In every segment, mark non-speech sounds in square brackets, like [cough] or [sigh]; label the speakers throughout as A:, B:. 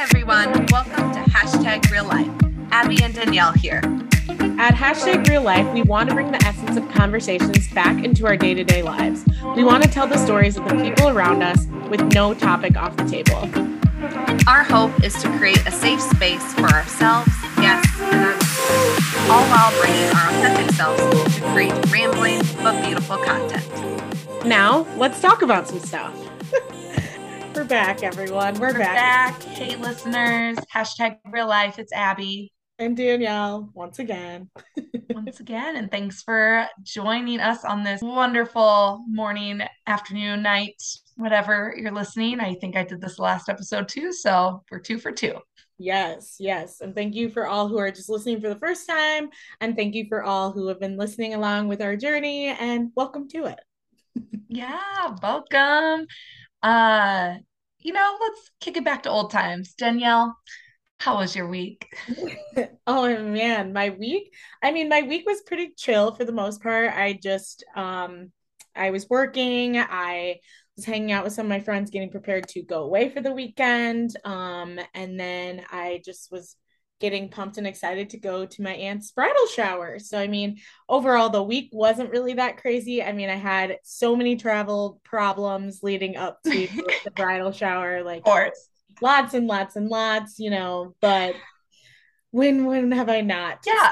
A: everyone. Welcome to Hashtag Real Life. Abbie and Danielle here.
B: At Hashtag Real Life, we want to bring the essence of conversations back into our day to day lives. We want to tell the stories of the people around us with no topic off the table.
A: Our hope is to create a safe space for ourselves, guests, and our listeners, all while bringing our authentic selves to create rambling but beautiful content.
B: Now, let's talk about some stuff. We're back, everyone. We're,
C: We're
B: back.
C: back. Hey, listeners. Hashtag real life. It's Abbie
B: I'm Danielle once again. [laughs]
C: once again. And thanks for joining us on this wonderful morning, afternoon, night, whatever you're listening. I think I did this last episode too. So we're two for two.
B: Yes, yes. And thank you for all who are just listening for the first time. And thank you for all who have been listening along with our journey. And welcome to it. [laughs]
C: Yeah, welcome. Uh, you know, let's kick it back to old times. Danielle, how was your week? [laughs]
B: oh man, my week. I mean, my week was pretty chill for the most part. I just um I was working. I was hanging out with some of my friends getting prepared to go away for the weekend. Um and then I just was getting pumped and excited to go to my aunt's bridal shower. So I mean, overall the week wasn't really that crazy. I mean, I had so many travel problems leading up to [laughs] the bridal shower like lots and lots and lots, you know, but when when have I not? [laughs]
C: Yeah.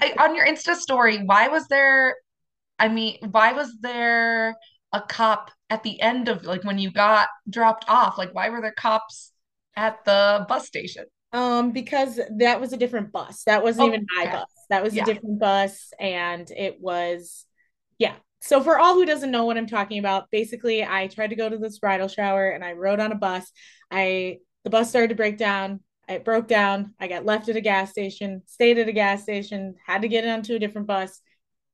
C: I, on your Insta story, why was there, I mean, why was there a cop at the end of like when you got dropped off? Like, why were there cops at the bus station?
B: Um, because that was a different bus. That wasn't
C: Oh,
B: even my
C: okay.
B: bus. That was
C: Yeah.
B: a different bus, and it was, yeah. So for all who doesn't know what I'm talking about, basically, I tried to go to this bridal shower, and I rode on a bus. I the bus started to break down. It broke down. I got left at a gas station, stayed at a gas station, had to get onto a different bus.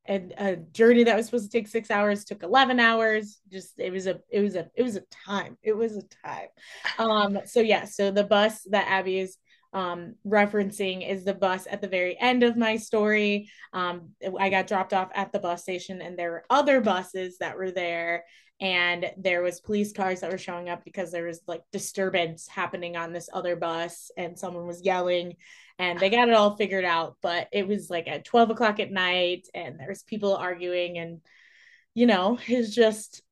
B: And a journey that was supposed to take six hours took 11 hours. Just it was a it was a it was a time. It was a time. Um, so yeah, so the bus that Abbie is um referencing is the bus at the very end of my story. Um, I got dropped off at the bus station, and there were other buses that were there, and there was police cars that were showing up because there was like disturbance happening on this other bus, and someone was yelling, and they got it all figured out. But it was like at 12 o'clock at night, and there's people arguing, and you know, it's just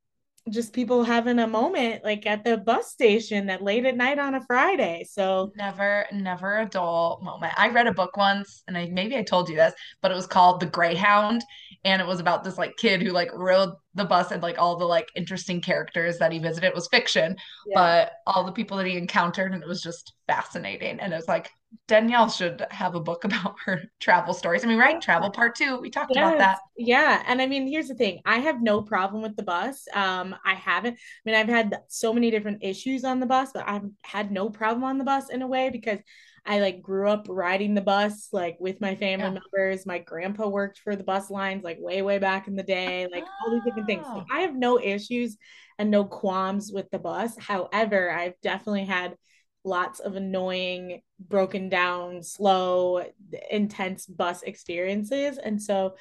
B: just people having a moment like at the bus station at late at night on a Friday. So
C: Never, never a dull moment. I read a book once, and I maybe I told you this, but it was called The Greyhound, and it was about this like kid who like rode the bus and like all the like interesting characters that he visited. Was fiction,
B: yeah.
C: but all the people that he encountered, and it was just fascinating. And it was like Danielle should have a book [laughs] about her travel stories. I mean, right? Travel part two. We talked about that.
B: Yeah. And I mean, here's the thing. I have no problem with the bus. Um, I haven't, I mean, I've had so many different issues on the bus, but I've had no problem on the bus in a way because I like grew up riding the bus like with my family
C: Yeah.
B: members. My grandpa worked for the bus lines like way, way back in the day, like all these different things. So
C: Oh.
B: I have no issues and no qualms with the bus. However, I've definitely had lots of annoying, broken down, slow, intense bus experiences. And so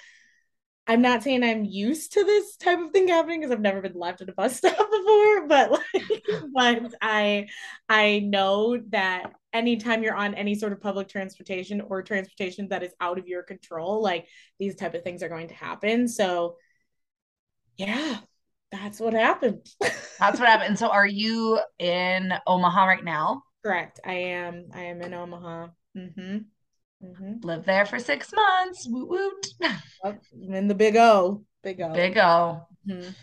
B: I'm not saying I'm used to this type of thing happening because I've never been left at a bus [laughs] stop before, but like, [laughs] but I I know that anytime you're on any sort of public transportation or transportation that is out of your control, like these type of things are going to happen. So yeah, that's what happened. [laughs]
C: That's what happened. So, are you in Omaha right now?
B: Correct. I am I am in Omaha. Mm-hmm. Mm-hmm.
C: Live there for six months. Woot woot.
B: Yep. I'm in the big O. Big O.
C: Big O.
B: Mhm.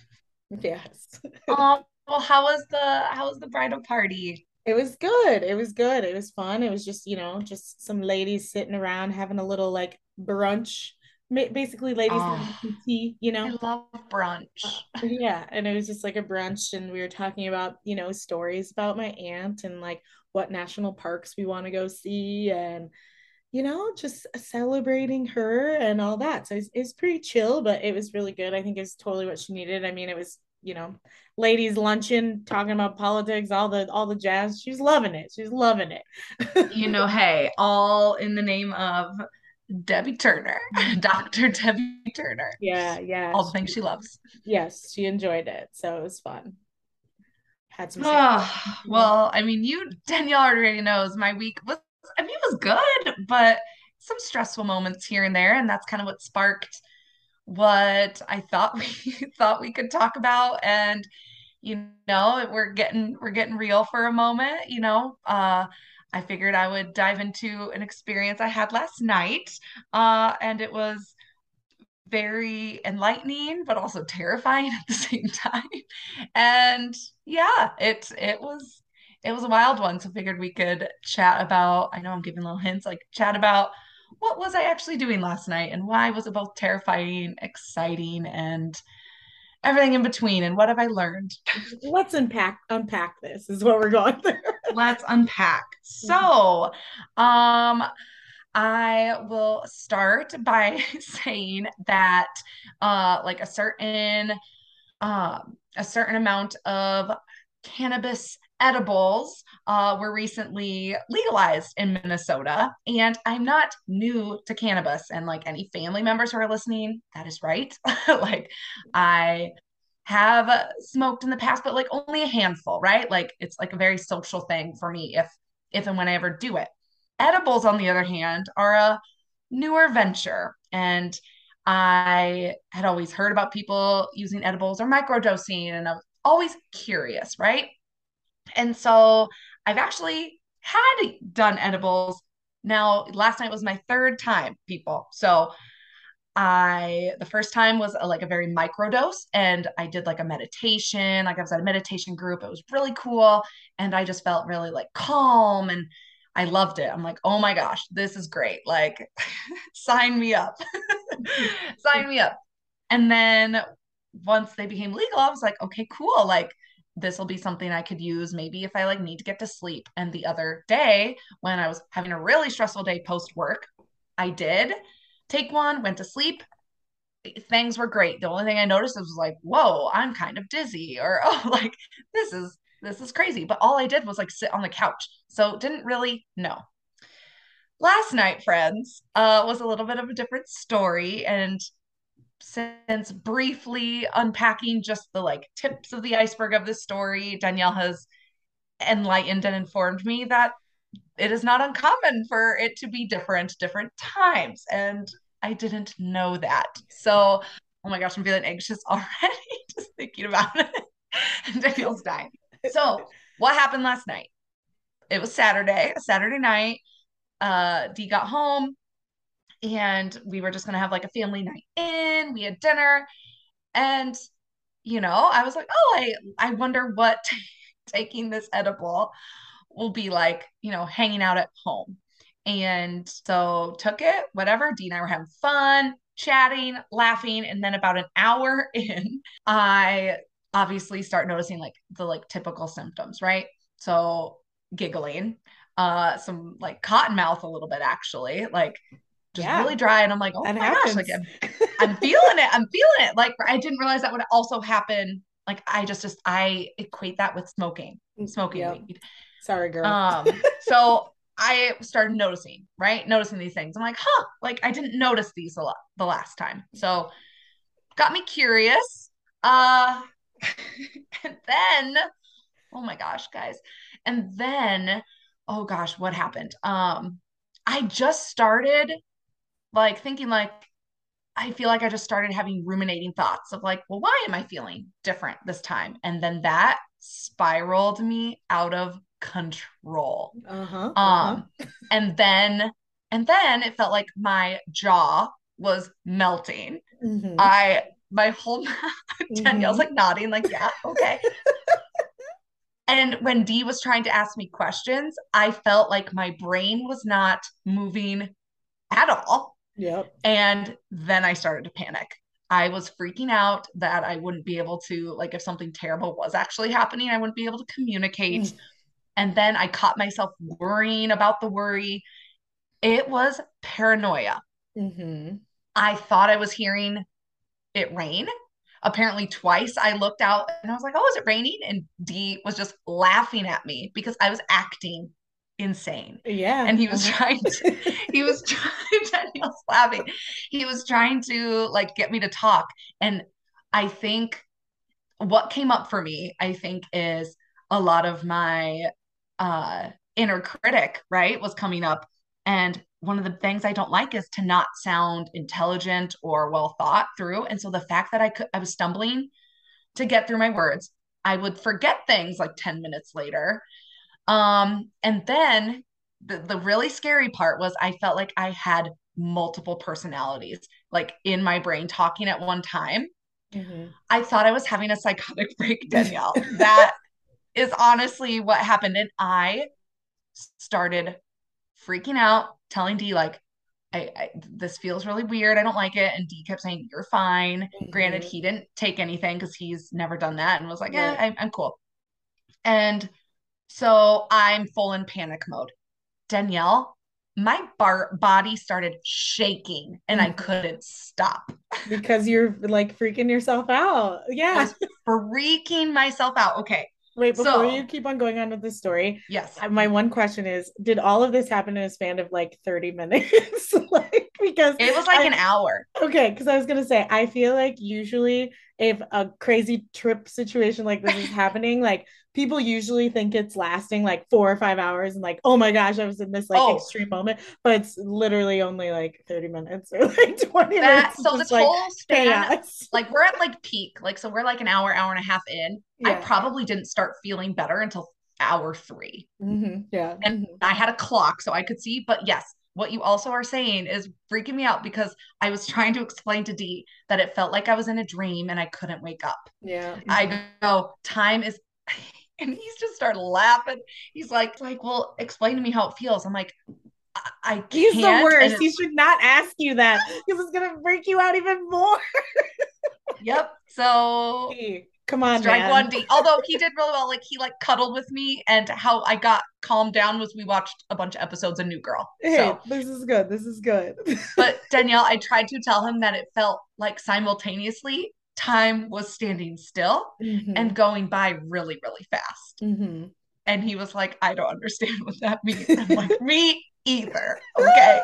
B: Yes. [laughs]
C: Oh, well, how was the how was the bridal party?
B: It was good. It was good. It was fun. It was just, you know, just some ladies sitting around having a little like brunch. Basically, ladies having
C: Oh,
B: some tea, you
C: I
B: know.
C: love brunch.
B: Yeah, and it was just like a brunch, and we were talking about, you know, stories about my aunt and like what national parks we want to go see, and you know, just uh, celebrating her and all that. So it's it's pretty chill, but it was really good. I think it's totally what she needed. I mean, it was, you know, ladies luncheon, talking about politics, all the all the jazz. She's loving it. She's loving it.
C: You know, hey, all in the name of Debbie Turner, [laughs] Dr. Debbie Turner.
B: Yeah, yeah.
C: All the things she loves.
B: Yes, she enjoyed it. So it was fun. had some.
C: Oh, well, I mean, you Danielle already knows my week was. I mean, it was good, but some stressful moments here and there, and that's kind of what sparked what I thought [laughs] we thought we could talk about. And you know, we're getting we're getting real for a moment. You know, uh, I figured I would dive into an experience I had last night, uh, and it was very enlightening but also terrifying [laughs] at the same time and yeah it it was it was a wild one so figured we could chat about i know i'm giving little hints like chat about what was i actually doing last night and why was it both terrifying exciting and everything in between and what have i learned?
B: Let's unpack unpack this is what we're going through. [laughs]
C: Let's unpack. So um I will start by [laughs] saying that uh like a certain um a certain amount of cannabis edibles uh, were recently legalized in Minnesota. And I'm not new to cannabis. And like any family members who are listening, that is right. [laughs] like I have smoked in the past, but like only a handful, right? Like it's like a very social thing for me if if and when I ever do it. Edibles, on the other hand, are a newer venture. And I had always heard about people using edibles or microdosing, and I was always curious, right? And so I've actually had done edibles. Now, last night was my third time, people. So I the first time was a, like a very micro dose and I did like a meditation, like I was at a meditation group. It was really cool and I just felt really like calm and I loved it. I'm like, oh my gosh, this is great. Like, [laughs] sign me up. [laughs] sign me up. And then once they became legal, I was like, okay, cool. Like, this will be something I could use maybe if I like need to get to sleep. And the other day, when I was having a really stressful day post work, I did take one, went to sleep. Things were great. The only thing I noticed was like, whoa, I'm kind of dizzy, or [laughs] oh, like this is this is crazy. But all I did was like sit on the couch. So didn't really know. Last night, friends, uh, was a little bit of a different story. And since briefly unpacking just the like tips of the iceberg of this story, Danielle has enlightened and informed me that it is not uncommon for it to be different different times. And I didn't know that. So, oh my gosh, I'm feeling anxious [laughs] already just thinking about it. [laughs] Danielle's dying. So, what happened last night? It was Saturday, Saturday night. Uh, D got home and we were just going to have like a family night in. We had dinner. And, you know, I was like, oh, I, I wonder what [laughs] taking this edible will be like, you know, hanging out at home. And so took it, whatever. D and I were having fun, chatting, laughing. And then about an hour [laughs] in, I obviously start noticing like the like typical symptoms, right? So giggling, uh, some like cotton mouth a little bit actually, like just yeah. really dry. And I'm like, oh that my happens. gosh, like I'm, I'm [laughs] feeling it. I'm feeling it. Like I didn't realize that would also happen. Like I just just I equate that with smoking, mm, smoking yep. weed.
B: Sorry, girl.
C: Um, [laughs] so I started noticing, right? Noticing these things. I'm like, huh, like I didn't notice these a lot the last time. So got me curious. Uh [laughs] and then, oh my gosh, guys. And then, oh gosh, what happened? Um, I just started like thinking like I feel like I just started having ruminating thoughts of like, well, why am I feeling different this time? And then that spiraled me out of control. Uh-huh, uh-huh. Um, and then and then it felt like my jaw was melting. Mm-hmm. I my whole [laughs] Danielle's mm-hmm. like nodding, like, yeah, okay. [laughs] and when D was trying to ask me questions, I felt like my brain was not moving at all.
B: Yep.
C: And then I started to panic. I was freaking out that I wouldn't be able to, like, if something terrible was actually happening, I wouldn't be able to communicate. Mm. And then I caught myself worrying about the worry. It was paranoia. Mm-hmm. I thought I was hearing it rain. Apparently, twice I looked out and I was like, oh, is it raining? And D was just laughing at me because I was acting insane.
B: Yeah.
C: And he was uh-huh. trying to, he was [laughs] trying, Danielle's laughing. He was trying to like get me to talk. And I think what came up for me, I think, is a lot of my uh inner critic, right, was coming up. And one of the things I don't like is to not sound intelligent or well thought through. And so the fact that I could I was stumbling to get through my words, I would forget things like 10 minutes later. Um, and then the, the really scary part was I felt like I had multiple personalities like in my brain talking at one time. Mm-hmm. I thought I was having a psychotic [laughs] break, Danielle. [laughs] that is honestly what happened. And I started freaking out, telling D, like, I, I, this feels really weird. I don't like it. And D kept saying, You're fine. Mm-hmm. Granted, he didn't take anything because he's never done that and was like, Yeah, I, I'm cool. And so I'm full in panic mode. Danielle, my bar- body started shaking and. I mm. couldn't stop.
B: because you're like freaking yourself out. Yeah.
C: freaking myself out. Okay.
B: Wait, before so, you keep on going on with the story,
C: yes.
B: Uh, my one question is, did all of this happen in a span of like 30 minutes? [laughs] like because
C: it was like I, an hour.
B: Okay, because I was gonna say, I feel like usually if a crazy trip situation like this is happening, like people usually think it's lasting like four or five hours and like, oh my gosh, I was in this like oh. extreme moment, but it's literally only like 30 minutes or like [laughs] 20 that,
C: minutes. So this like, whole span, [laughs] like we're at like peak, like so we're like an hour, hour and a half in. Yeah. I probably didn't start feeling better until hour 3
B: mm-hmm. Yeah.
C: And
B: mm-hmm.
C: I had a clock so I could see, but yes, what you also are saying is freaking me out because I was trying to explain to D that it felt like I was in a dream and I couldn't wake up.
B: Yeah.
C: I go, time is [laughs] and he's just started laughing. He's like, like, well, explain to me how it feels. I'm like, I, I can't.
B: He's the worst. He should not ask you that because it's gonna break you out even more. [laughs]
C: yep. So
B: hey, come on,
C: strike
B: man.
C: one D. Although he did really well, like he like cuddled with me, and how I got calmed down was we watched a bunch of episodes of New Girl.
B: Hey, so. this is good. This is good. [laughs]
C: but Danielle, I tried to tell him that it felt like simultaneously time was standing still mm-hmm. and going by really, really fast.
B: Mm-hmm.
C: And he was like, I don't understand what that means. I'm [laughs] like, me either. Okay.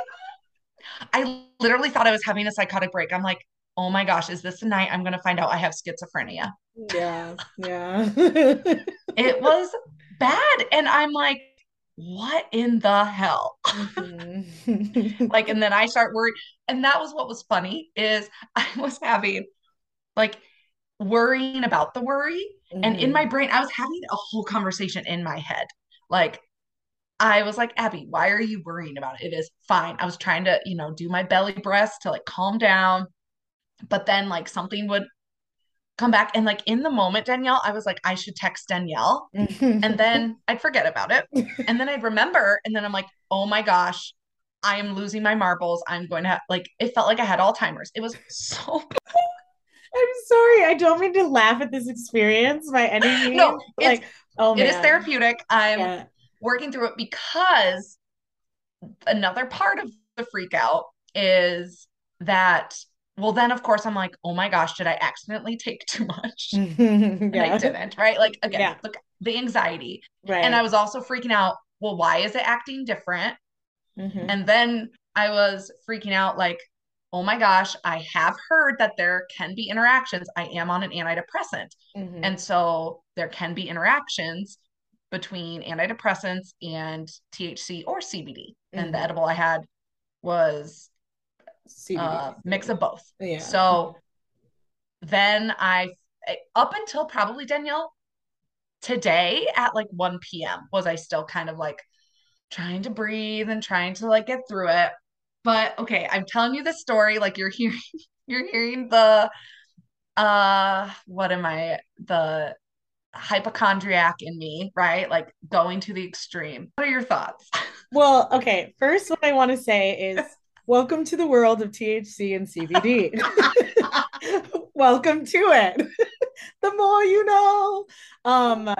C: I literally thought I was having a psychotic break. I'm like, oh my gosh, is this the night I'm going to find out I have schizophrenia?
B: Yeah. Yeah. [laughs]
C: it was bad. And I'm like, what in the hell? Mm-hmm. [laughs] like, and then I start worrying. And that was what was funny is I was having like worrying about the worry. Mm-hmm. And in my mm-hmm. brain, I was having a whole conversation in my head. Like, I was like, Abbie, why are you worrying about it? It is fine. I was trying to, you know, do my belly breaths to like calm down. But then, like, something would come back. And, like, in the moment, Danielle, I was like, I should text Danielle. and then I'd forget about it. And then I'd remember. And then I'm like, oh my gosh, I am losing my marbles. I'm going to have, like, it felt like I had Alzheimer's. It was so [laughs]
B: I'm sorry. I don't mean to laugh at this experience by any means. no, like, oh
C: man. It is therapeutic. I'm yeah. working through it because another part of the freak out is that well then of course i'm like oh my gosh did i accidentally take too much yeah. [laughs] and i didn't right like again yeah. look the anxiety right and i was also freaking out well why is it acting different mm-hmm. and then i was freaking out like oh my gosh, I have heard that there can be interactions. I am on an antidepressant. Mm-hmm. And so there can be interactions between antidepressants and THC or CBD. Mm-hmm. And the mm-hmm. edible I had was a uh, mix of both. Yeah. So then I, up until probably Danielle, today at like 1 p.m., was I still kind of like trying to breathe and trying to like get through it. But okay, I'm telling you the story like you're hearing [laughs] you're hearing the uh what am I the hypochondriac in me, right? Like going to the extreme. What are your thoughts? [laughs]
B: Well, okay, first what I want to say is welcome to the world of THC and CBD. [laughs] welcome to it. [laughs] the more you know. Um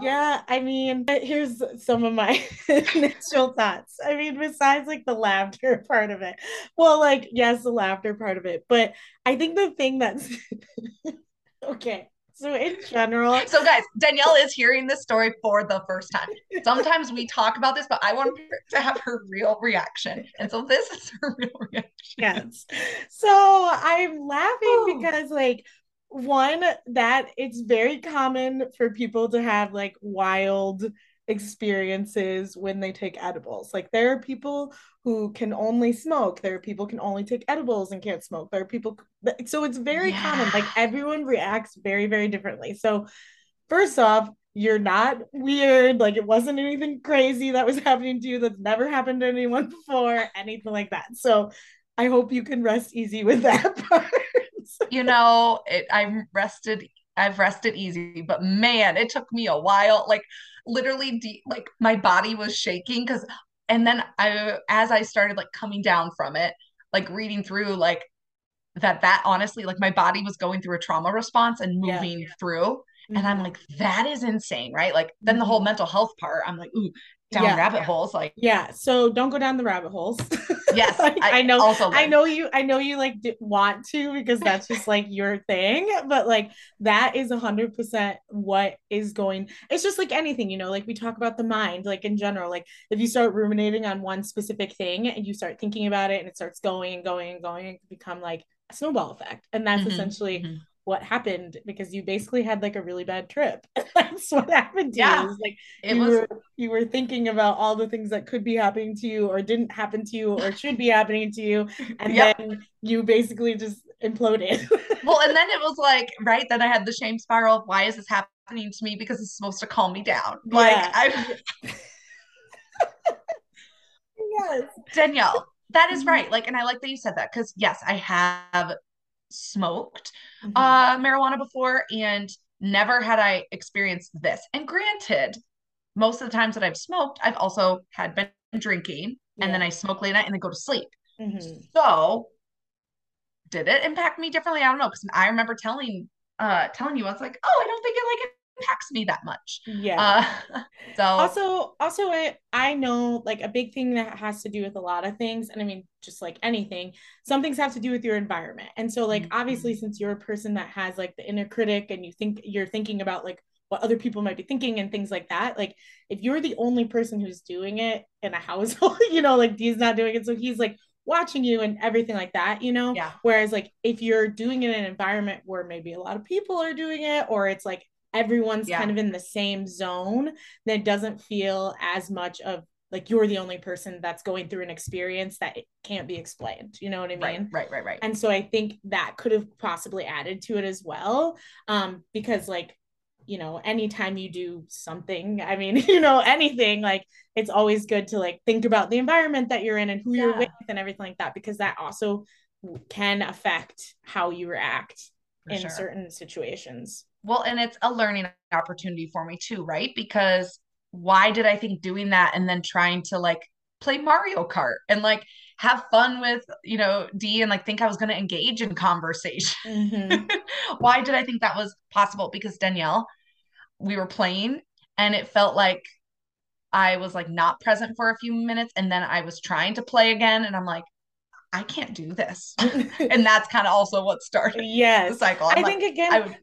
B: yeah, I mean, here's some of my [laughs] initial thoughts. I mean, besides like the laughter [laughs] part of it, well, like, yes, the laughter part of it, but I think the thing that's okay. So in general,
C: so guys, Danielle is hearing this story for the first time. Sometimes we talk about this, but I want to have her real reaction, and so this is her real reaction.
B: Yes. So I'm laughing because, like, one that it's very common for people to have like wild experiences when they take edibles. Like there are people who can only smoke. There are people can only take edibles and can't smoke. There are people so it's very yeah. common. Like everyone reacts very very differently. So first off, you're not weird. Like it wasn't anything crazy that was [laughs] happening to you that's never happened to anyone before, anything like that. So I hope you can rest easy with that [laughs] part.
C: You know, it, I'm rested. I've rested easy, but man, it took me a while. Like literally, de- like my body was shaking because, and then I, as I started like coming down from it, like reading through, like that, that honestly, like my body was going through a trauma response and moving yeah. through. Mm-hmm. And I'm mm-hmm. like, that is insane, right? Like then the whole mm-hmm. mental health part, I'm like, ooh, down yeah. rabbit holes like
B: yeah so don't go down the rabbit holes. [laughs]
C: Yes
B: like, I, I, know also i know you i know you like want to because that's just [laughs] like your thing but like that is a hundred percent what is going it's just like anything you know like we talk about the mind like in general like if you start ruminating on one specific thing and you start thinking about it and it starts going and going and going it can become like a snowball effect and that's mm-hmm, essentially mm-hmm what happened because you basically had like a really bad trip. [laughs] That's what happened to yeah, you. Was, like it you was were, you were thinking about all the things that could be happening to you or didn't happen to you or should be happening to you [laughs] and yep. then you basically just imploded. [laughs]
C: well, and then it was like, right, then I had the shame spiral of why is this happening to me because it's supposed to calm me down. Like yeah. I Yes. Danielle, that is mm-hmm. right. Like and I like that you said that cuz yes, I have smoked mm-hmm. uh, marijuana before and never had I experienced this. And granted, most of the times that I've smoked, I've also had been drinking yeah. and then I smoke late night and then go to sleep. Mm-hmm. So did it impact me differently? I don't know. Cause I remember telling uh telling you, I was like, oh, I don't think it like impacts me that much.
B: Yeah. Uh, [laughs] so also, also, I I know like a big thing that has to do with a lot of things, and I mean, just like anything, some things have to do with your environment. And so, like, mm-hmm. obviously, since you're a person that has like the inner critic, and you think you're thinking about like what other people might be thinking and things like that. Like, if you're the only person who's doing it in a [laughs] household, you know, like he's not doing it, so he's like watching you and everything like that, you know?
C: Yeah.
B: Whereas like if you're doing it in an environment where maybe a lot of people are doing it or it's like everyone's yeah. kind of in the same zone that doesn't feel as much of like you're the only person that's going through an experience that can't be explained you know what i
C: mean right right right, right.
B: and so i think that could have possibly added to it as well um because like you know anytime you do something i mean [laughs] you know anything like it's always good to like think about the environment that you're in and who yeah. you're with and everything like that because that also can affect how you react in sure. certain situations
C: well, and it's a learning opportunity for me too, right? Because why did I think doing that and then trying to like play Mario Kart and like have fun with, you know, D and like think I was going to engage in conversation? Mm-hmm. [laughs] why did I think that was possible? Because Danielle, we were playing and it felt like I was like not present for a few minutes and then I was trying to play again and I'm like, I can't do this. [laughs] and that's kind of also what started
B: yes.
C: the cycle.
B: I'm i like, think again, I would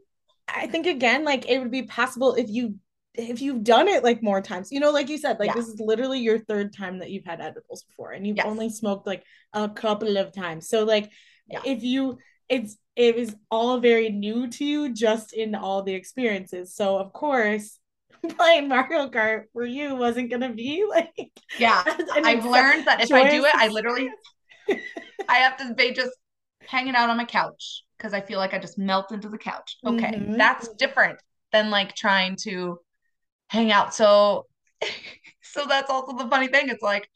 B: I think again, like it would be possible if you if you've done it like more times, you know, like you said, like yeah. this is literally your third time that you've had edibles before, and you've yes. only smoked like a couple of times. So like yeah. if you it's it was all very new to you just in all the experiences. So of course [laughs] playing Mario Kart for you wasn't gonna be like
C: yeah. [laughs] I've learned that if I do it, I literally I have to be just hanging out on my couch because I feel like I just melt into the couch. Okay, mm-hmm. that's different than like trying to hang out. So, [laughs] so that's also the funny thing. It's like,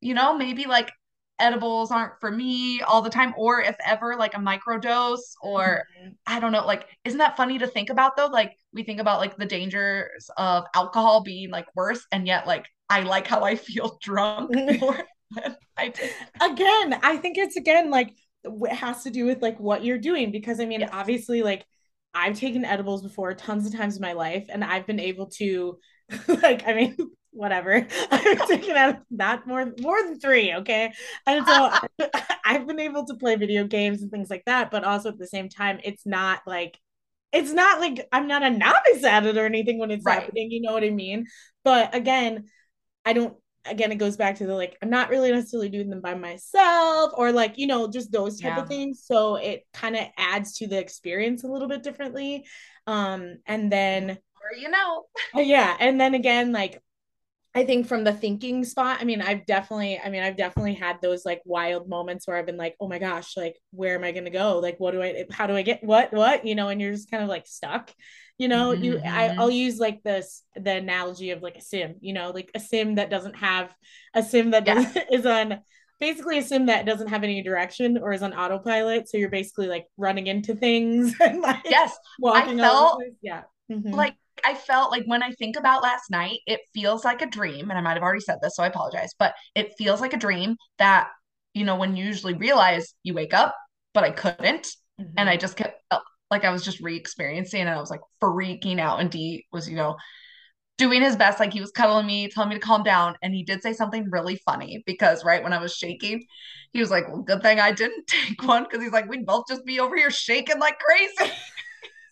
C: you know, maybe like edibles aren't for me all the time, or if ever, like a micro dose, or mm-hmm. I don't know. Like, isn't that funny to think about though? Like, we think about like the dangers of alcohol being like worse, and yet like I like how I feel [laughs] drunk [laughs] more [laughs] I
B: did. Again, I think it's again like it has to do with like what you're doing because I mean obviously like I've taken edibles before tons of times in my life and I've been able to [laughs] like I mean [laughs] whatever I've taken out not more more than 3 okay and so I've been able to play video games and things like that but also at the same time it's not like it's not like I'm not a novice at it or anything when it's right. happening you know what I mean but again I don't again, it goes back to the like, I'm not really necessarily doing them by myself or like, you know, just those type
C: Yeah.
B: of things. So it kind of adds to the experience a little bit differently. Um, and then
C: Or you know.
B: yeah, and then again, like I think from the thinking spot, I mean, I've definitely, I mean, I've definitely had those like wild moments where I've been like, oh my gosh, like, where am I going to go? Like, what do I, how do I get what, what, you know, and you're just kind of like stuck, you know, you, I,
C: Mhm.
B: I'll use like this, the analogy of like a sim, you know, like a sim that doesn't have a sim that
C: Yeah. [laughs]
B: is on basically a sim that doesn't have any direction or is on autopilot. So you're basically like running into things [laughs] and like
C: Yes.
B: walking the
C: felt.
B: Yeah. Mhm.
C: like I felt like when I think about last night, it feels like a dream, and I might have already said this, so I apologize, but it feels like a dream that, you know, when you usually realize you wake up, but I couldn't, and I
B: Mhm.
C: just kept like I was just re-experiencing, and I was like freaking out. And D was, you know, doing his best, like he was cuddling me, telling me to calm down, and he did say something really funny because right when I was shaking, he was like, "Well, good thing I didn't [laughs] take one," because he's like, "We'd both just be over here shaking like crazy."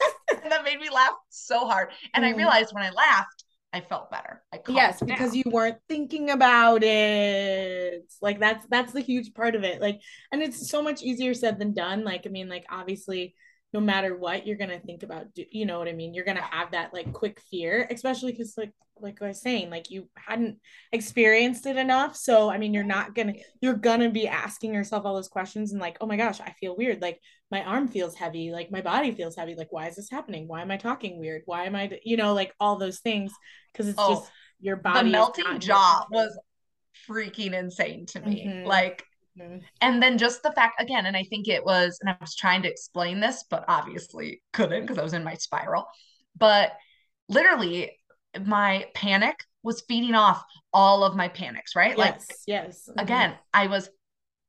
C: [laughs] that made me laugh so hard. And I
B: Mm.
C: realized when I laughed, I felt better. I
B: yes because you weren't thinking about it like that's that's the huge part of it like and it's so much easier said than done like i mean like obviously no matter what you're gonna think about do, you know what i mean? You're gonna have that like quick fear especially because like like i was saying like you hadn't experienced it enough. So i mean you're not gonna you're gonna be asking yourself all those questions and like oh my gosh i feel weird. Like my arm feels heavy like my body feels heavy like why is this happening? Why am i talking weird? Why am i you know like all those things because it's
C: Oh,
B: just your
C: the
B: body not
C: melting
B: in
C: jaw was freaking insane to me.
B: Mhm.
C: Like, And then just the fact again, and I think it was, and I was trying to explain this, but obviously couldn't because I was in my spiral. But literally, my panic was feeding off all of my panics, right? Like
B: yes yes Mhm.
C: again, I was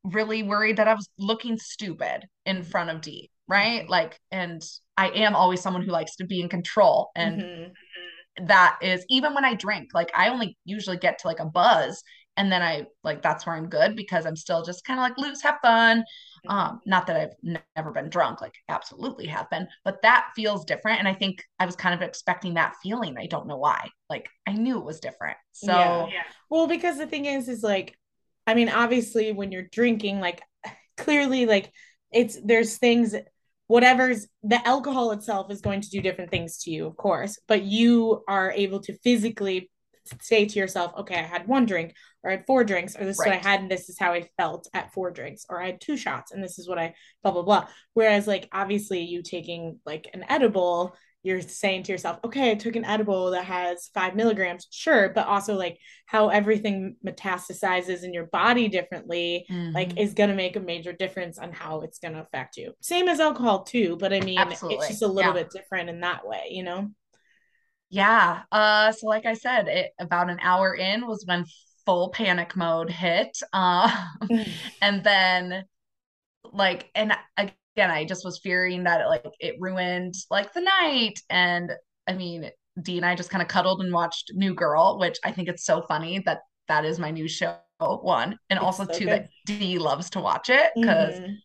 C: really worried that I was looking stupid in front of D, right? Like, and I am always someone who likes to be in control. And
B: Mhm.
C: that is even when I drink, like, I only usually get to like a buzz. And then I like that's where I'm good because I'm still just kind of like loose, have fun. Um, not that I've n- never been drunk, like absolutely have been, but that feels different. And I think I was kind of expecting that feeling. I don't know why. Like I knew it was different. So
B: Yeah. Well, because the thing is, is like, I mean, obviously, when you're drinking, like, [sighs] clearly, like, it's there's things, whatever's the alcohol itself is going to do different things to you, of course, but you are able to physically say to yourself, okay, I had one drink, or I had four drinks, or this is what I had, and this is how I felt at four drinks, or I had two shots, and this is what I blah blah blah. Whereas, like, obviously, you taking like an edible you're saying to yourself, okay, I took an edible that has five milligrams, sure, but also like how everything metastasizes in your body differently, like
C: Mhm.
B: is gonna make a major difference on how it's gonna affect you. Same as alcohol too, but I mean,
C: Absolutely.
B: it's just a little
C: Yeah.
B: bit different in that way, you know?
C: Yeah. Uh, so like I said, it about an hour in was when full panic mode hit. Uh, [laughs] and then like, and again, I just was fearing that it, like it ruined like the night. And I mean, Dee and I just kind of cuddled and watched New Girl, which I think it's so funny that that is my new show. One, and
B: It's
C: also
B: so
C: two,
B: good.
C: that Dee loves to watch it because
B: Mhm.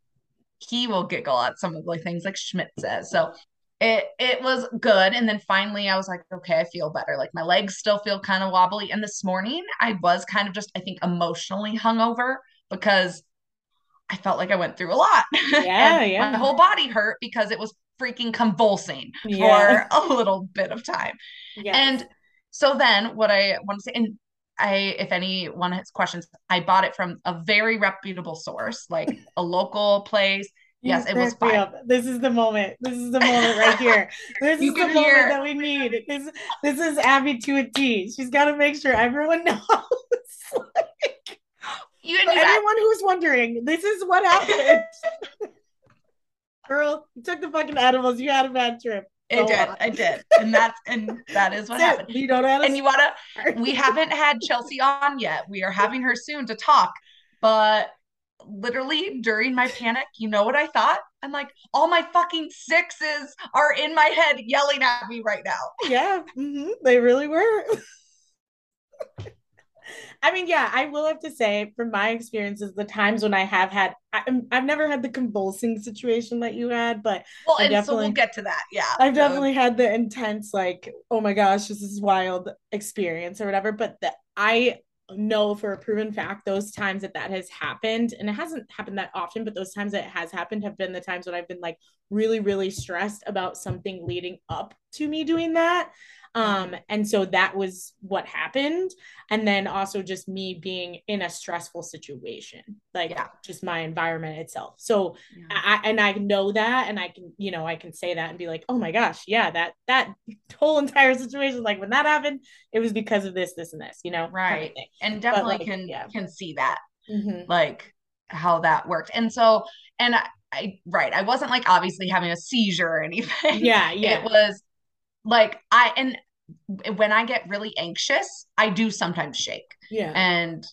C: he will giggle at some of the things like Schmidt says. So it it was good. And then finally I was like, okay, I feel better. Like my legs still feel kind of wobbly. And this morning I was kind of just, I think, emotionally hungover because I felt like I went through a lot. [laughs]
B: Yeah, yeah.
C: my whole body hurt because it was freaking convulsing
B: Yeah.
C: for a little bit of time.
B: Yes.
C: And so then what I want to say, and I, if anyone has questions, I bought it from a very reputable source, like a local place. Yes, it was
B: up. This is the moment. This is the moment right here. [laughs] This is the moment
C: hear-
B: that we need. This this is Abbie to a T. She's got to make sure everyone [laughs] knows.
C: You
B: For anyone who's wondering, this is what happened. [laughs] Girl, you took the fucking edibles. You had a bad trip.
C: I
B: Go
C: did.
B: on.
C: I did. And that's and that is what
B: That's it.
C: happened.
B: You don't have
C: And you wanna we haven't had Chelsea on yet. We are having her soon to talk. But literally during my panic, you know what I thought? I'm like, all my fucking sixes are in my head yelling at me right now.
B: yeah, mhm, they really were. I mean, yeah, I will have to say, from my experiences, the times when I have had, I, I've never had the convulsing situation that you had, but
C: Well,
B: I
C: and so
B: definitely-
C: we'll get to that. Yeah.
B: I've
C: So-
B: definitely had the intense, like, oh my gosh, this is wild experience or whatever. But the, I know for a proven fact those times that that has happened and it hasn't happened that often but those times that it has happened have been the times when i've been like really really stressed about something leading up to me doing that um and so that was what happened and then also just me being in a stressful situation like
C: Yeah.
B: just my environment itself so
C: Yeah.
B: I, and I know that, and I can, you know, I can say that and be like, oh my gosh, yeah, that that [laughs] whole entire situation, like when that happened, it was because of this, this, and this, you know, kind of
C: Right. And definitely
B: like,
C: can
B: yeah.
C: can see that
B: Mhm.
C: like how that worked. And so and I, I right, I wasn't like obviously having a seizure or [laughs] anything.
B: Yeah, yeah,
C: It was like I and when I get really anxious, I do sometimes shake.
B: yeah,
C: And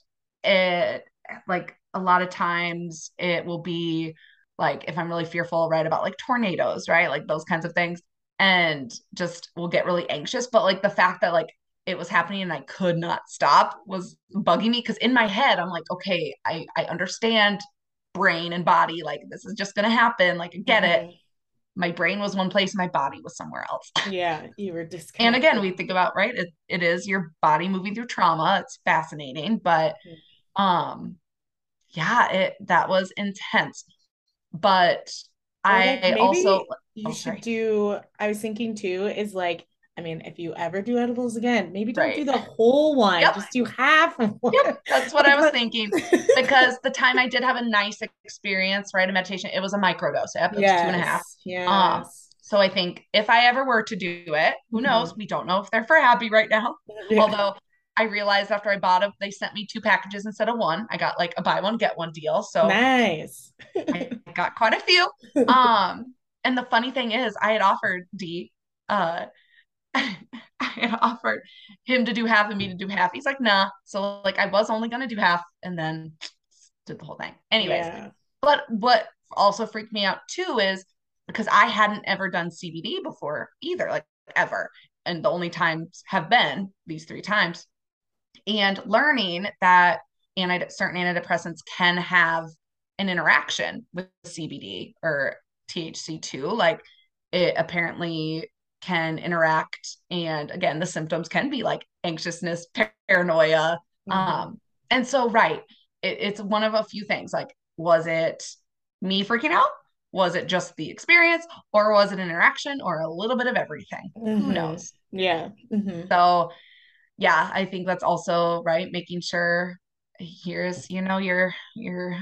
C: it like a lot of times it will be like if I'm really fearful, right, about like tornadoes, right? Like those kinds of things. And just will get really anxious. But like the fact that like it was happening and I could not stop was bugging me because in my head I'm like, okay, I I understand brain and body, like this is just gonna happen. Like I get it. My brain was one place, my body was somewhere else. [laughs]
B: Yeah, you were
C: And again, we think about right, it, it is your body moving through trauma. It's fascinating, but um yeah, it that was intense. But
B: Or,
C: I
B: like,
C: also
B: you
C: oh,
B: should
C: sorry.
B: do. I was thinking too is like, I mean, if you ever do edibles again, maybe don't do the whole one.
C: Yep.
B: Just do half.
C: Yep, that's what I was [laughs] thinking. Because the time I did have a nice experience, right, a meditation, it was a microdose. It was two and a half.
B: Yes,
C: Um. So I think if I ever were to do it, who
B: Mhm.
C: knows? We don't know if they're for happy right now.
B: Yeah. [laughs]
C: Although I realized after I bought them, they sent me two packages instead of one. I got like a buy one, get one deal. So
B: nice.
C: I [laughs] got quite a few. Um, and the funny thing is, I had offered D, uh, I had offered him to do half and me to do half. He's like, nah. So like I was only gonna do half and then did the whole thing. Anyways,
B: yeah.
C: but what also freaked me out too is because I hadn't ever done CBD before either, like ever. And the only times have been these three times. And learning that anti- certain antidepressants can have an interaction with CBD or THC2. Like it apparently can interact. And again, the symptoms can be like anxiousness, paranoia.
B: Mhm.
C: Um, and so, right, it, it's one of a few things. Like, was it me freaking out? Was it just the experience, or was it an interaction, or a little bit of everything? Who
B: Mhm.
C: knows?
B: Yeah. Mhm.
C: So, yeah, I think that's also right. Making sure here's you know your your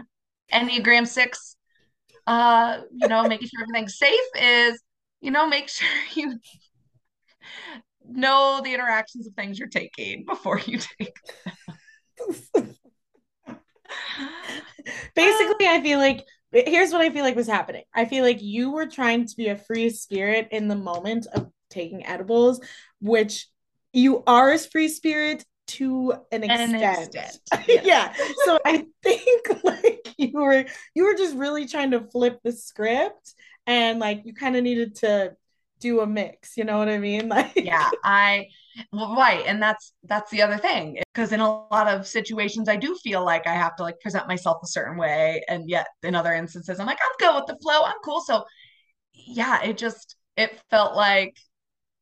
C: Enneagram six, uh, you know, making sure everything's safe is you know make sure [laughs] you know the interactions of things you're taking before you take. [laughs]
B: Basically, I feel like here's what I feel like was happening. I feel like you were trying to be a free spirit in the moment of taking edibles, which you are a free spirit to an
C: An
B: extent.
C: extent, [laughs]
B: yeah. So I think like you were you were just really trying to flip the script and like you kind of needed to do a mix, you know what I mean? [laughs] Like
C: yeah i well, right and that's that's the other thing because in a lot of situations i do feel like i have to like present myself a certain way and yet in other instances i'm like i'm good with the flow i'm cool so yeah it just it felt like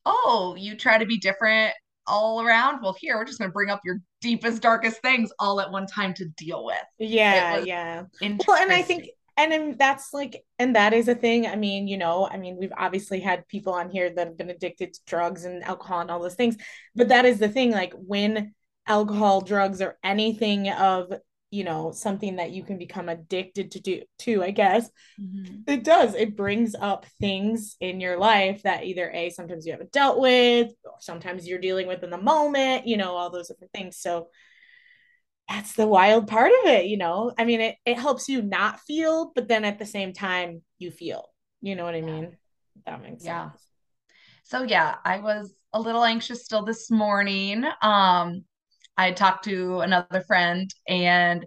C: oh you try to be different all around well here we're just going to bring up your deepest darkest things all at one time to deal with
B: yeah, yeah. Well, and I think, and that's like, and that is a thing. I mean, you know, I mean, we've obviously had people on here that have been addicted to drugs and alcohol and all those things, but that is the thing. Like when alcohol, drugs, or anything of, you know, something that you can become addicted to do to, I guess
C: Mhm.
B: it does. It brings up things in your life that either a sometimes you haven't dealt with, or sometimes you're dealing with in the moment. You know, all those different things. So that's the wild part of it, you know. I mean, it it helps you not feel, but then at the same time you feel. You know what I
C: Yeah.
B: mean? That makes
C: Yeah.
B: sense.
C: So yeah, I was a little anxious still this morning. Um, I talked to another friend and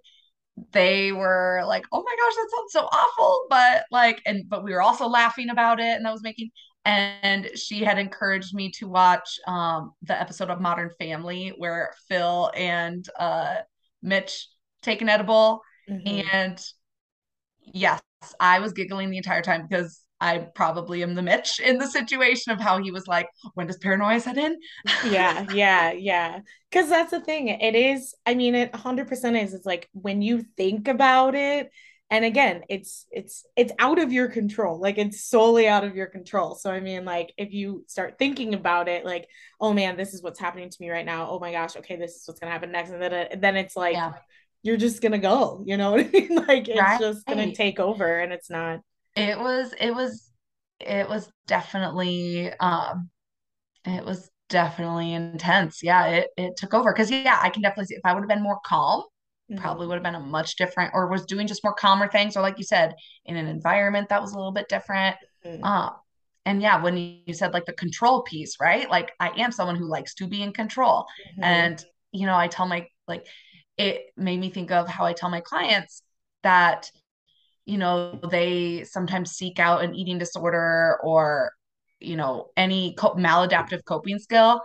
C: they were like, "Oh my gosh, that sounds so awful," but like, and but we were also laughing about it, and that was making. And she had encouraged me to watch um the episode of Modern Family where Phil and uh Mitch take an edible,
B: Mhm.
C: and yes, I was giggling the entire time because I probably am the Mitch in the situation of how he was like, when does paranoia set in?
B: yeah, [laughs] yeah, yeah. Because that's the thing. It is, I mean, it 100% is. It's like when you think about it, and again, it's it's it's out of your control. Like it's solely out of your control. So I mean, like if you start thinking about it, like, oh man, this is what's happening to me right now. Oh my gosh, okay, this is what's gonna happen next, and then it, then it's like. Yeah. You're just gonna go, you know [laughs] what I mean? Like it's right. just gonna take over, and it's not
C: it was it was it was definitely um it was definitely intense yeah it, it took over because yeah i can definitely see if i would have been more calm mm-hmm. probably would have been a much different or was doing just more calmer things or like you said in an environment that was a little bit different mm-hmm. uh, and yeah when you said like the control piece right like i am someone who likes to be in control mm-hmm. and you know i tell my like it made me think of how i tell my clients that you know, they sometimes seek out an eating disorder or, you know, any co- maladaptive coping skill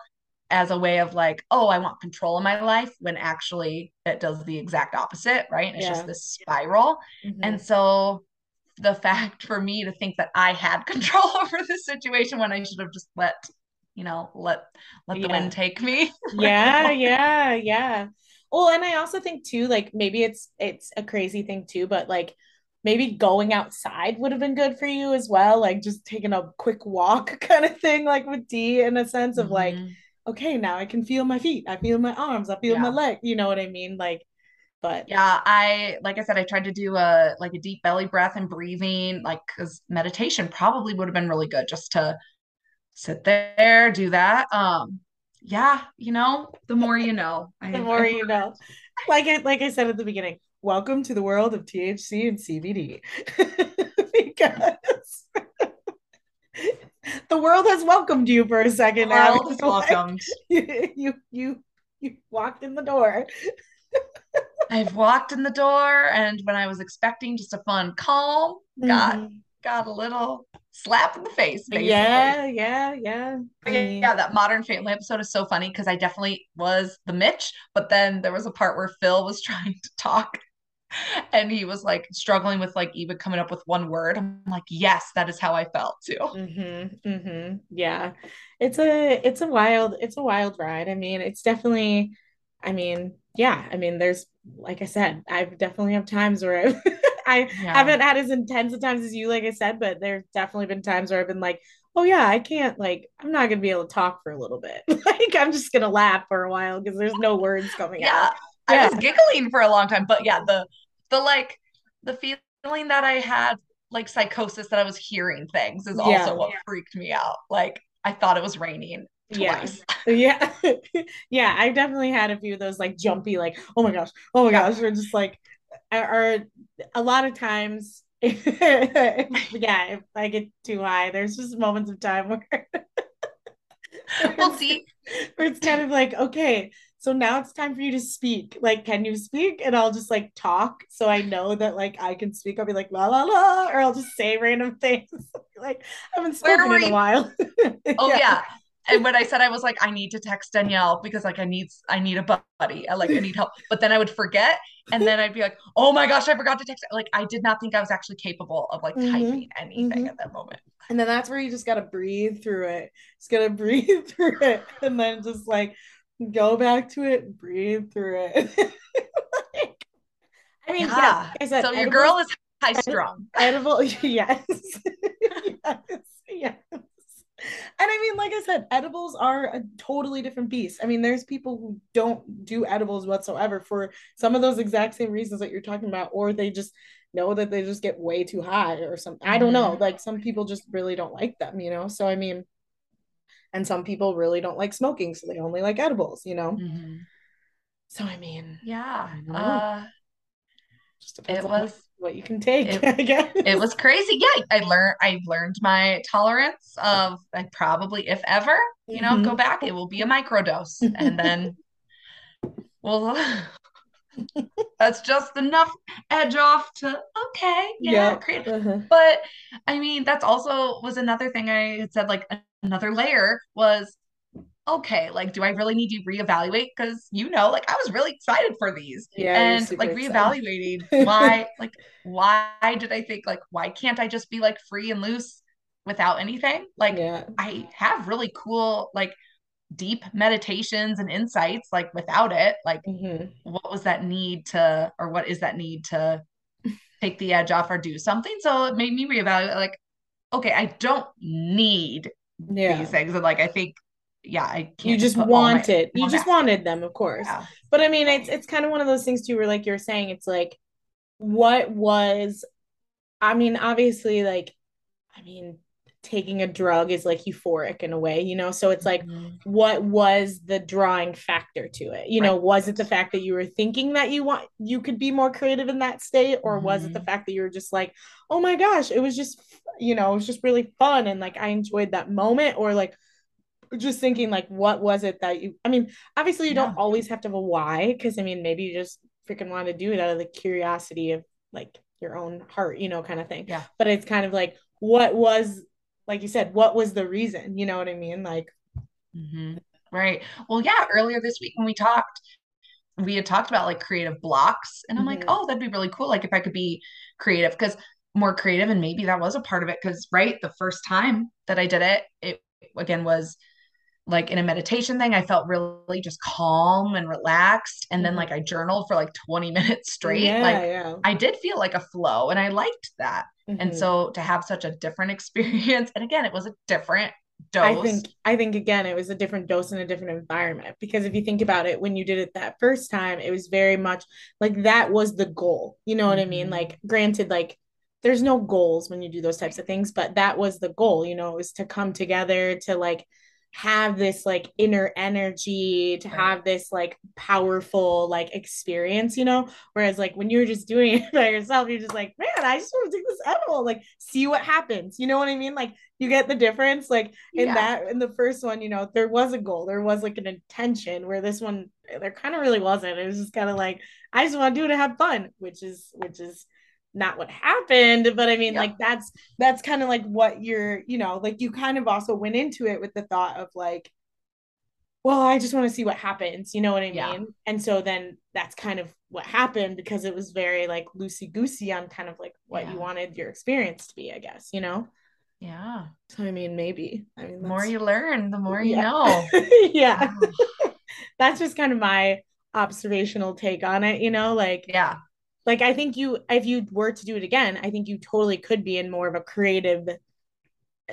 C: as a way of like, oh, I want control of my life when actually it does the exact opposite, right? It's yeah. just this spiral. Mm-hmm. And so the fact for me to think that I had [laughs] control over the situation when I should have just let, you know, let let the yeah. wind take me. [laughs]
B: yeah, yeah, yeah. Well, and I also think too, like maybe it's it's a crazy thing too, but like maybe going outside would have been good for you as well like just taking a quick walk [laughs] kind of thing like with d in a sense of mm-hmm. like okay now i can feel my feet i feel my arms i feel yeah. my leg you know what i mean like but
C: yeah i like i said i tried to do a like a deep belly breath and breathing like because meditation probably would have been really good just to sit there do that um yeah you know the more you know [laughs]
B: the more I, you [laughs] know like I, like i said at the beginning welcome to the world of THC and CBD. [laughs] because the world has welcomed you for a second.
C: The world has [laughs] welcomed.
B: you, you you you walked in the door. [laughs]
C: I've walked in the door, and when I was expecting just a fun calm, got mm-hmm. got a little slap in the face.
B: Basically. Yeah, yeah, yeah.
C: yeah, that Modern Family episode is so funny because I definitely was the Mitch, but then there was a part where Phil was [laughs] trying to talk [laughs] and he was like struggling with like even coming up with one word. I'm like, yes, that is how I felt too.
B: Mm-hmm, mm-hmm. Yeah, it's a it's a wild it's a wild ride. I mean, it's definitely. I mean, yeah. I mean, there's like I said, I've definitely have times where I've, [laughs] I yeah. haven't had as intense of times as you, like I said, but there's definitely been times where I've been like, oh yeah, I can't like I'm not gonna be able to talk for a little bit. [laughs] like I'm just gonna laugh for a while because there's no words coming
C: yeah.
B: out.
C: I was giggling for a long time, but yeah, the the like the feeling that I had like psychosis that I was hearing things is also yeah. what freaked me out. Like I thought it was raining twice. [laughs]
B: Yeah. Yeah. [laughs] yeah. I definitely had a few of those like jumpy, like, oh my gosh, oh my gosh. Or just like are a lot of times [laughs] yeah, if I get too high, there's just moments of time where
C: we'll see.
B: Where it's kind of like, okay, so now it's time for you to speak. Like, can you speak? And I'll just like talk so I know that like I can speak. I'll be like la la la, or I'll just say random [laughs] things. [laughs] like I haven't spoken in a while. [laughs]
C: oh yeah. yeah. And when I said I was like, I need to text Danielle because like I need I need a buddy. I like I need help. But then I would forget. And then I'd be like, oh my gosh, I forgot to text. Like I did not think I was actually capable of like mm-hmm. typing anything mm-hmm. at that moment.
B: And then that's where you just gotta breathe through it. Just gotta breathe through it. And then just like go back to it, breathe through it. [laughs]
C: like, I mean, yeah. yeah said, so your girl is high strung.
B: Edible, [laughs] yes. yes. Yes. And I mean, like I said, edibles are a totally different beast. I mean, there's people who don't do edibles whatsoever for some of those exact same reasons that you're talking about, or they just know that they just get way too high or something. I don't know. Mm-hmm. Like some people just really don't like them, you know? So I mean, and some people really don't like smoking so they only like edibles you know mm-hmm. so i mean
C: yeah I uh, just it was
B: what you can take
C: it, [laughs] I guess. it was crazy yeah i learned i learned my tolerance of like probably if ever you know mm-hmm. go back it will be a microdose and then [laughs] well [laughs] that's just enough edge off to okay yeah, yeah. Uh-huh. but i mean that's also was another thing i had said like another layer was okay, like, do I really need to reevaluate? Because you know, like, I was really excited for these, yeah, and like reevaluating [laughs] why, like, why did I think like, why can't I just be like free and loose without anything. Like
B: Yeah.
C: I have really cool like deep meditations and insights like without it. Like
B: Mhm.
C: what was that need to or what is that need to [laughs] take the edge off or do something? So it made me reevaluate like okay, I don't need
B: Yeah.
C: these things and like I think yeah, I can't
B: You just
C: put all my
B: want it. You just wanted them, of course.
C: Yeah.
B: But I mean, it's it's kind of one of those things too, where like you're saying, it's like, what was, I mean, obviously, like, I mean, taking a drug is like euphoric in a way, you know? So it's like,
C: Mhm.
B: what was the drawing factor to it? You know, was it the fact that you were thinking that you want you could be more creative in that state, or was it the
C: Mhm.
B: fact that you were just like, oh my gosh, it was just, you know, it was just really fun and like I enjoyed that moment, or like just thinking like what was it that you I mean, obviously you
C: Yeah.
B: don't always have to have a why, because I mean maybe you just freaking want to do it out of the curiosity of like your own heart, you know, kind of thing.
C: Yeah.
B: But it's kind of like what was like you said, what was the reason? You know what I mean? Like
C: Mhm. Right. Well, yeah, earlier this week when we talked, we had talked about like creative blocks, and I'm like,
B: Mhm.
C: oh, that'd be really cool. Like if I could be creative, because more creative, and maybe that was a part of it. Because right, the first time that I did it, it again was like in a meditation thing. I felt really just calm and relaxed, and then
B: Mhm.
C: like I journaled for like 20 minutes straight.
B: yeah,
C: Like
B: yeah.
C: I did feel like a flow, and I liked that. And
B: Mhm.
C: so to have such a different [laughs] experience, and again, it was a different dose.
B: I think I think again it was a different dose in a different environment because if you think about it when you did it that first time it was very much like that was the goal. You know what I mean?
C: Mhm.
B: Like granted like there's no goals when you do those types of things but that was the goal, you know, it was to come together to like have this like inner energy to have this like powerful like experience, you know? Whereas like when you're just doing it [laughs] by yourself, you're just like, man, I just want to take this edible, like see what happens. You know what I mean? Like you get the difference. Like in
C: Yeah.
B: that in the first one, you know, there was a goal, there was like an intention. Where this one, there kind of really wasn't. It was just kind of like I just want to do it to have fun, which is which is not what happened. But I mean,
C: Yep.
B: like that's that's kind of like what you're, you know, like you kind of also went into it with the thought of like well, I just want to see what happens. You know what I mean?
C: Yeah.
B: And so then that's kind of what happened because it was very like loosey goosey on kind of like what
C: Yeah.
B: you wanted your experience to be, I guess, you know?
C: Yeah.
B: So I mean, maybe. I mean,
C: The more you learn, the more you
B: Yeah.
C: know. [laughs]
B: yeah. [laughs] That's just kind of my observational take on it, you know? Like,
C: Yeah.
B: Like I think you, if you were to do it again, I think you totally could be in more of a creative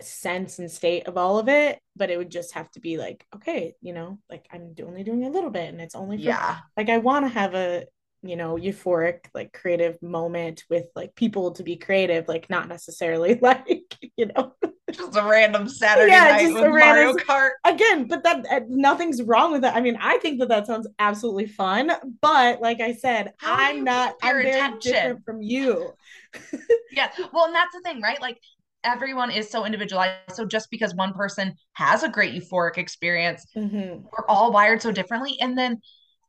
B: sense and state of all of it, but it would just have to be like, okay, you know, like I'm only doing a little bit and it's only for
C: Yeah.
B: like I want to have a you know euphoric like creative moment with like people to be creative like not necessarily [laughs] like you know
C: Just a random Saturday
B: Yeah,
C: night with Mario
B: random-
C: Kart.
B: again but that uh, nothing's wrong with that i mean i think that that sounds absolutely fun but like i said
C: How
B: i'm not i'm very
C: attention?
B: different from you [laughs]
C: Yeah. Well, and that's the thing, right? Like everyone is so individualized. So just because one person has a great euphoric experience,
B: Mhm.
C: we're all wired so differently. And then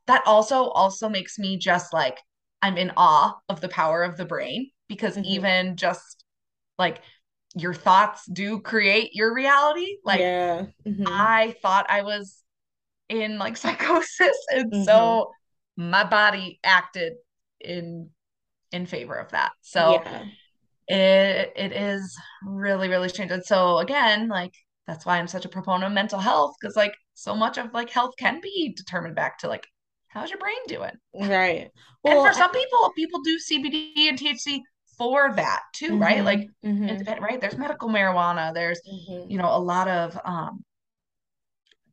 C: that also also makes me just like I'm in awe of the power of the brain because
B: Mhm.
C: even just like your thoughts do create your reality. Like
B: yeah Mhm.
C: I thought I was in like [laughs] psychosis, and
B: Mhm.
C: so my body acted in in favor of that. So
B: yeah
C: it it is really really strange. And so again, like that's why I'm such a proponent of mental health because like so much of like health can be determined back to like how's your brain doing.
B: right
C: and
B: well
C: for some people, people do CBD and THC for that too, right?
B: Mhm.
C: Like
B: Mhm.
C: it depend- right? There's medical marijuana. There's
B: Mhm.
C: you know a lot of um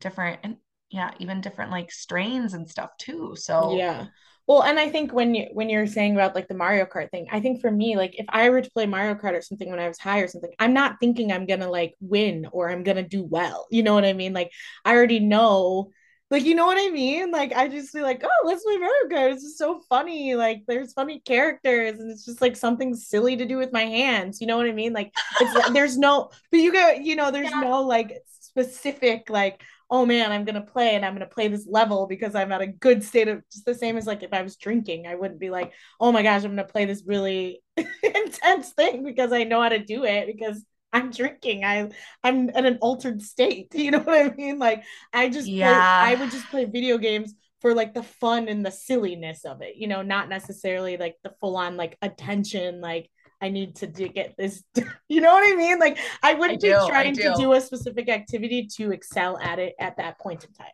C: different and yeah even different like strains and stuff too so
B: Yeah. Well, and I think when you when you're saying about like the Mario Kart thing, I think for me, like if I were to play Mario Kart or something when I was high or something, I'm not thinking I'm gonna like win or I'm gonna do well. You know what I mean? Like I already know, like you know what I mean? Like I just be like, oh, let's play Mario Kart. It's just so funny. Like there's funny characters and it's just like something silly to do with my hands. You know what I mean? Like it's [laughs] there's no, but you go, you know, there's
C: Yeah.
B: no like specific like oh man, I'm gonna play and I'm gonna play this level because I'm at a good state of just the same as like if I was drinking, I wouldn't be like, oh my gosh, I'm gonna play this really [laughs] intense thing because I know how to do it because I'm drinking. I I'm in an altered state. [laughs] You know what I mean? Like I just play, I would just play video games for like the fun and the silliness of it, you know, not necessarily like the full on like attention, like I need to do, get this. [laughs] you know what I mean? Like I wouldn't
C: I do,
B: be trying
C: I
B: to
C: do.
B: do a specific activity to excel at it at that point in time.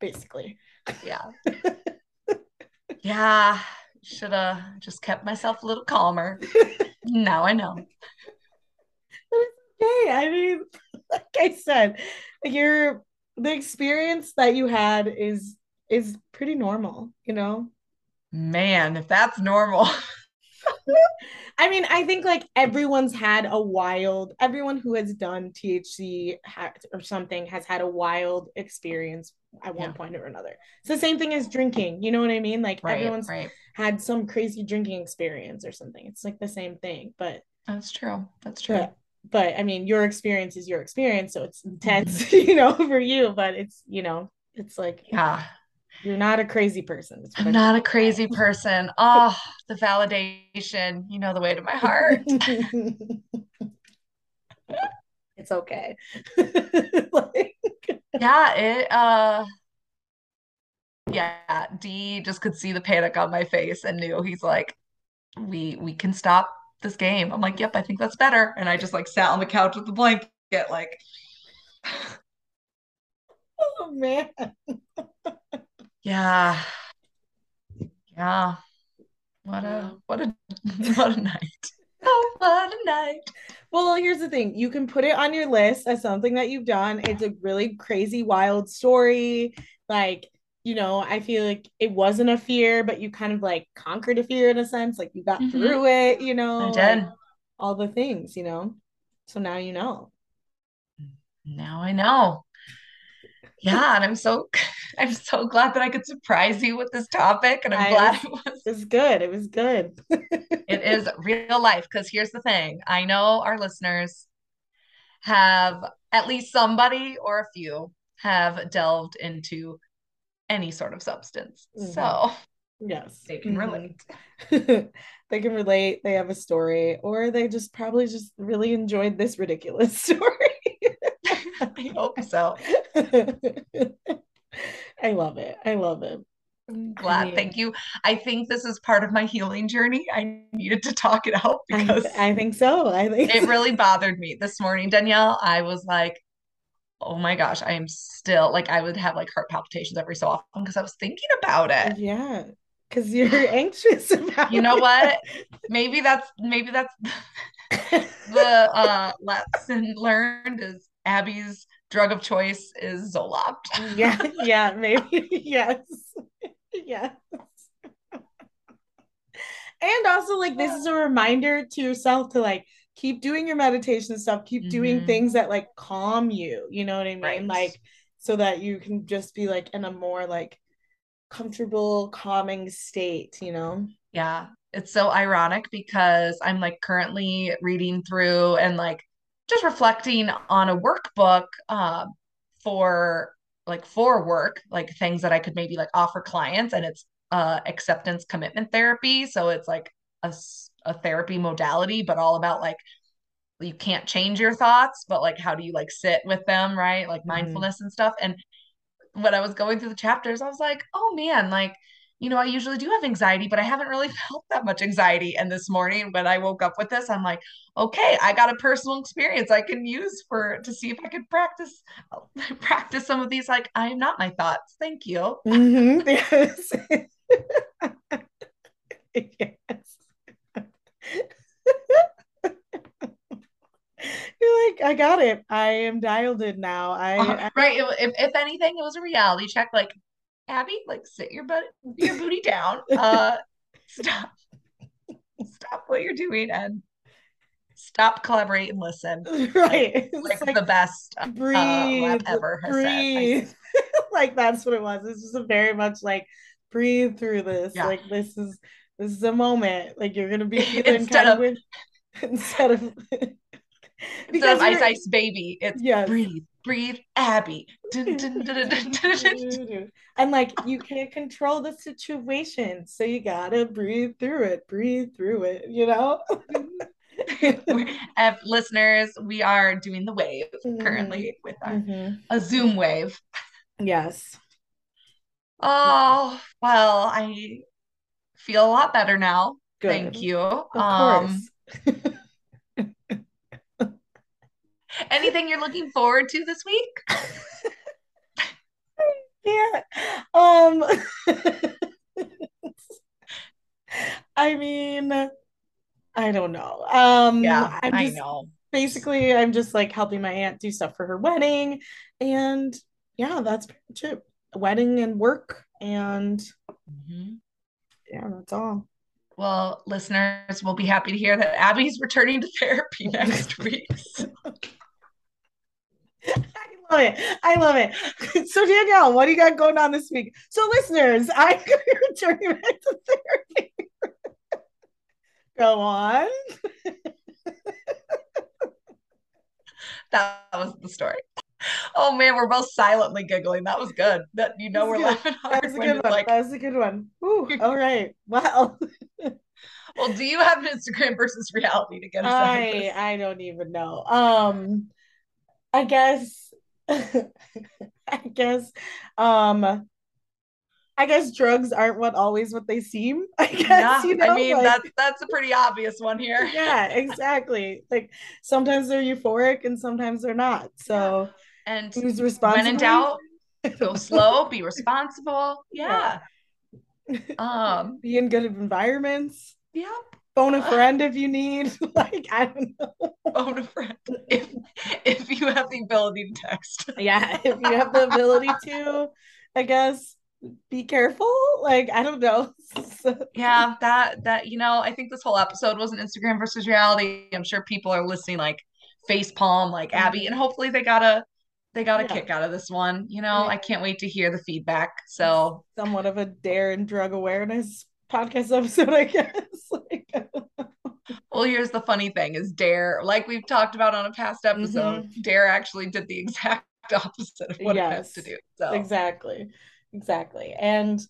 B: Basically.
C: Yeah. [laughs] Yeah. Should have just kept myself a little calmer. Now I know.
B: Hey, I mean, [laughs] like I said, your the experience that you had is is pretty normal, you know?
C: Man, if that's normal. [laughs]
B: I mean, I think like everyone's had a wild, everyone who has done THC ha- or something has had a wild experience at one
C: Yeah.
B: point or another. It's the same thing as drinking, you know what I mean? Like
C: Right,
B: everyone's
C: right.
B: had some crazy drinking experience or something. It's like the same thing, but
C: That's true. That's true.
B: but but I mean, your experience is your experience, so it's intense, [laughs] you know, for you, but it's, you know, it's like
C: Yeah.
B: you're not a crazy person. What
C: I'm not a crazy person. [laughs] Oh, the validation, you know, the way to my heart. [laughs]
B: it's okay. Like,
C: Yeah, it uh yeah, D just could see the panic on my face and knew he's like, we we can stop this game. I'm like, yep, I think that's better. And I just like sat on the couch with the blanket, like, [laughs]
B: oh man. [laughs]
C: yeah. Yeah. What a what a [laughs] what a night. Oh, what a night.
B: Well, here's the thing. You can put it on your list as something that you've done. It's a really crazy, wild story. Like, you know, I feel like it wasn't a fear, but you kind of like conquered a fear in a sense. Like you got
C: Mhm.
B: through it, you know,
C: I did.
B: all the things, you know. So now you know.
C: Now I know. Yeah, and I'm so [laughs] I'm so glad that I could surprise you with this topic, and I'm
B: I
C: glad it was
B: It was good. It was good.
C: it is real life. Because here's the thing, I know our listeners have at least somebody or a few have delved into any sort of substance.
B: Mhm.
C: So
B: Yes.
C: they can
B: Mhm.
C: relate. [laughs]
B: they can relate. They have a story, or they just probably just really enjoyed this ridiculous [laughs] story. [laughs]
C: I hope so.
B: I love it. I love it.
C: I'm glad.
B: mean-
C: Thank you. I think this is part of my healing journey. I needed to talk it out
B: I,
C: because
B: I think so. I think
C: it really bothered me this morning, Danielle. I was like, oh my gosh, I am still like, I would have like heart palpitations every so often because I was thinking about it.
B: yeah, because you're [laughs] anxious about
C: You know
B: it.
C: what? Maybe that's maybe that's [laughs] the uh lesson learned is Abbie's drug of choice is Zoloft.
B: yeah, [laughs] yeah, maybe yes, yes. And also, like, this is a reminder to yourself to like keep doing your meditation stuff, keep doing
C: Mhm.
B: things that like calm you. You know what I mean?
C: Right.
B: Like, so that you can just be like in a more like comfortable, calming state. You know?
C: Yeah, it's so ironic because I'm like currently reading through and like just reflecting on a workbook um for like for work, like things that I could maybe like offer clients and it's uh acceptance commitment therapy. So it's like a, a therapy modality, but all about like you can't change your thoughts, but like how do you like sit with them, right? Like
B: Mhm.
C: mindfulness and stuff. And when I was going through the chapters, I was like, oh man, like, you know, I usually do have anxiety, but I haven't really [laughs] felt that much anxiety. And this morning when I woke up with this, I'm like, okay, I got a personal experience I can use for to see if I could practice [laughs] practice some of these. Like, I am not my thoughts. Thank you.
B: Mhm, [laughs] Yes. yes. You're like, I got it. I am dialed in now. I,
C: Uh, right. If, if anything, it was a reality check. Like, Abbie, like sit your butt your booty down. [laughs] Uh stop. Stop what you're doing and stop collaborate and listen. [laughs]
B: right. It's
C: Like,
B: like,
C: the best uh,
B: breathe,
C: rep ever.
B: Breathe. [laughs] like that's what it was. It's just a very much like breathe through this.
C: Yeah.
B: Like this is this is a moment. Like you're gonna be [laughs] feeling
C: Instead
B: kind of
C: of-
B: weird. [laughs] instead of [laughs]
C: Instead of ice ice baby, it's
B: Yes.
C: breathe, breathe, Abbie.
B: And like you can't control the situation, so you gotta breathe through it, breathe through it, you know?
C: Uh, listeners, we are doing the wave
B: Mm-hmm.
C: currently with our,
B: Mhm.
C: a Zoom wave.
B: Yes.
C: Oh, well, I feel a lot better now.
B: Good.
C: Thank you.
B: Of
C: Um,
B: course. [laughs]
C: Anything you're looking forward to this week? [laughs]
B: yeah. Um [laughs] I mean, I don't know. Um
C: Yeah,
B: I'm
C: I know.
B: basically I'm just like helping my aunt do stuff for her wedding and yeah, that's pretty much it. Wedding and work and
C: Mhm.
B: Yeah, that's all.
C: Well, listeners will be happy to hear that Abbie's returning to therapy [laughs] next week. So-
B: I love it. I love it. So Danielle, what do you got going on this week? So listeners, [laughs] I'm going to be returning back to therapy. Go on.
C: that was the story. [laughs] Oh man, we're both silently giggling. That was good. That you know [laughs]
B: That
C: we're
B: was
C: laughing
B: That
C: hard
B: was a good one.
C: like,
B: that was a good one. Ooh, [laughs] all right. Wow.
C: well, do you have an Instagram versus reality to get us
B: I? I don't even know. Um I guess I guess um I guess drugs aren't what always what they seem. I guess
C: Yeah,
B: you know
C: I mean
B: like-
C: that's that's a pretty obvious one here.
B: yeah, exactly. Like sometimes they're euphoric and sometimes they're not. So
C: And
B: who's
C: when in doubt, go [laughs] slow, be responsible.
B: Yeah.
C: Yeah. Um, [laughs]
B: Be in good environments.
C: yeah,
B: Phone a friend if you need. [laughs] Like I don't know.
C: phone a friend if if you have the ability to text.
B: Yeah, if you have the ability to, I guess be careful. Like I don't know. So-
C: Yeah, that that you know, I think this whole episode was an Instagram versus reality. I'm sure people are listening like face palm like Abbie, and hopefully they got a they got a
B: Mm-hmm. Yeah.
C: kick out of this one. You know,
B: Yeah.
C: I can't wait to hear the feedback. So
B: somewhat of a dare and drug awareness podcast episode, I guess. [laughs] Like,
C: Well, here's the funny thing is Dare, like we've talked about on a past episode, Dare actually did the [laughs] exact opposite of what it
B: has
C: to do. So
B: exactly. Exactly. And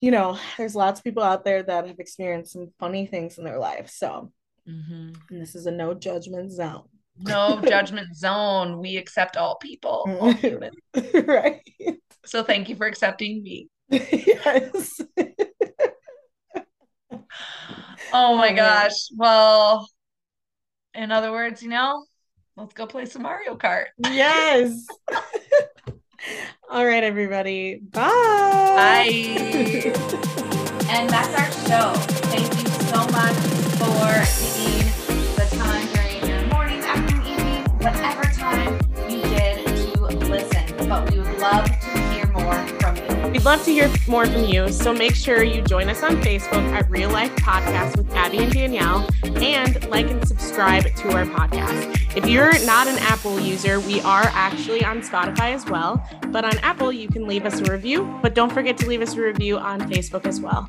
B: you know, there's lots of people out there that have experienced some funny things in their life. So,
C: Mhm.
B: and this is a no judgment zone.
C: No judgment zone. We accept all people, all [laughs] humans.
B: right.
C: So thank you for accepting me.
B: yes. [laughs]
C: Oh my
B: Oh,
C: gosh. Well, in other words, you know, let's go play some Mario Kart.
B: Yes. [laughs] All right, everybody. Bye.
C: Bye.
A: And that's our show. Thank you so much for whatever time you did to listen. But we would love to hear more from you.
D: We'd love to hear more from you, so make sure you join us on Facebook at Real Life Podcast with Abbie and Danielle and like and subscribe to our podcast. If you're not an Apple user, we are actually on Spotify as well. But on Apple, you can leave us a review, but don't forget to leave us a review on Facebook as well.